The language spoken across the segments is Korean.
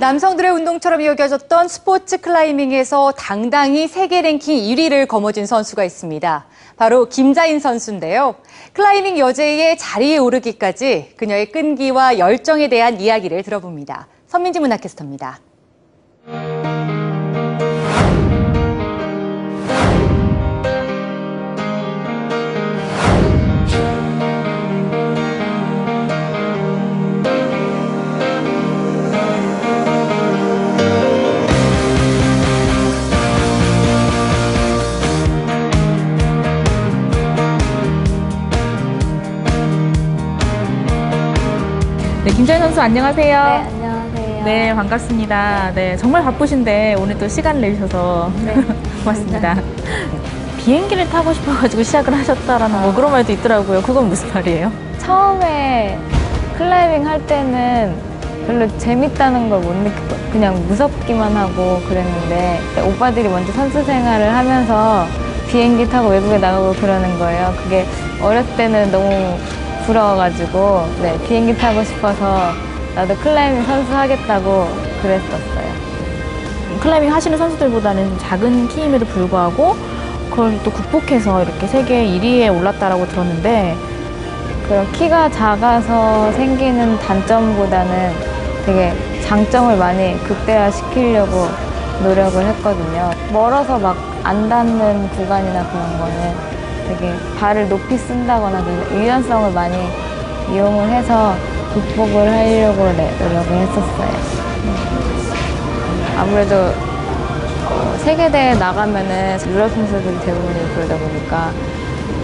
남성들의 운동처럼 여겨졌던 스포츠 클라이밍에서 당당히 세계 랭킹 1위를 거머쥔 선수가 있습니다. 바로 김자인 선수인데요. 클라이밍 여제의 자리에 오르기까지 그녀의 끈기와 열정에 대한 이야기를 들어봅니다. 선민지 문화캐스터입니다. 네, 김자연 선수 안녕하세요. 네, 안녕하세요. 네, 반갑습니다. 네, 정말 바쁘신데 오늘 또 시간을 내주셔서 네. 고맙습니다. 비행기를 타고 싶어가지고 시작을 하셨다라는 뭐 그런 말도 있더라고요. 그건 무슨 말이에요? 처음에 클라이밍 할 때는 별로 재밌다는 걸 못 느끼고 그냥 무섭기만 하고 그랬는데 오빠들이 먼저 선수 생활을 하면서 비행기 타고 외국에 나가고 그러는 거예요. 그게 어렸을 때는 너무 부러워가지고 네, 비행기 타고 싶어서 나도 클라이밍 선수 하겠다고 그랬었어요. 클라이밍 하시는 선수들보다는 좀 작은 키임에도 불구하고 그걸 또 극복해서 이렇게 세계 1위에 올랐다라고 들었는데 그런 키가 작아서 생기는 단점보다는 되게 장점을 많이 극대화시키려고 노력을 했거든요. 멀어서 막 안 닿는 구간이나 그런 거는 되게 발을 높이 쓴다거나 그 유연성을 많이 이용을 해서 극복을 하려고 네, 노력을 했었어요. 음. 아무래도 어, 세계대회 나가면은 유럽 선수들이 대부분이 그러다 보니까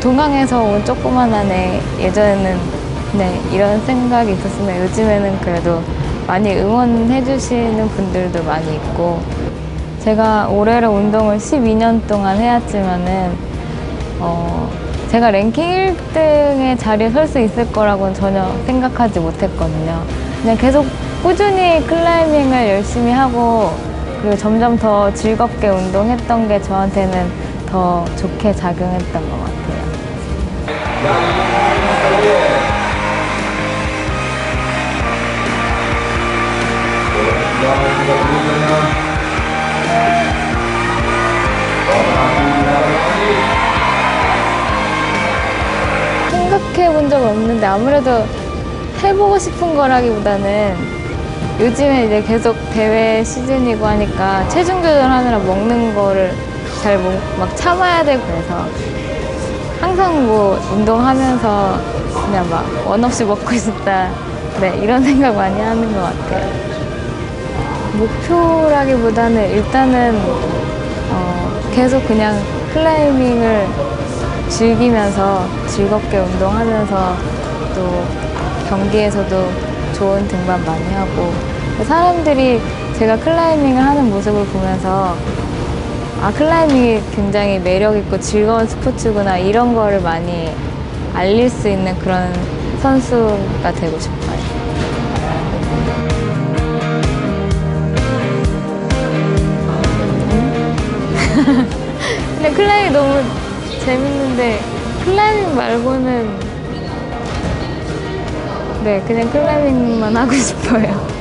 동강에서 온 조그만한 애 예전에는 네 이런 생각이 있었으면 요즘에는 그래도 많이 응원해 주시는 분들도 많이 있고 제가 올해로 운동을 12년 동안 해왔지만은 어 제가 랭킹 1등의 자리에 설 수 있을 거라고는 전혀 생각하지 못했거든요. 그냥 계속 꾸준히 클라이밍을 열심히 하고 그리고 점점 더 즐겁게 운동했던 게 저한테는 더 좋게 작용했던 것 같아요. 해본 적은 없는데 아무래도 해보고 싶은 거라기보다는 요즘에 이제 계속 대회 시즌이고 하니까 체중 조절하느라 먹는 거를 잘 막 참아야 되고 그래서 항상 뭐 운동하면서 그냥 막 원 없이 먹고 있었다. 네, 이런 생각 많이 하는 것 같아요. 목표라기보다는 일단은 어, 계속 그냥 클라이밍을 즐기면서 즐겁게 운동하면서 또 경기에서도 좋은 등반 많이 하고 사람들이 제가 클라이밍을 하는 모습을 보면서 아 클라이밍이 굉장히 매력 있고 즐거운 스포츠구나 이런 거를 많이 알릴 수 있는 그런 선수가 되고 싶어요. 재밌는데 클라이밍 말고는 네 그냥 클라이밍만 하고 싶어요.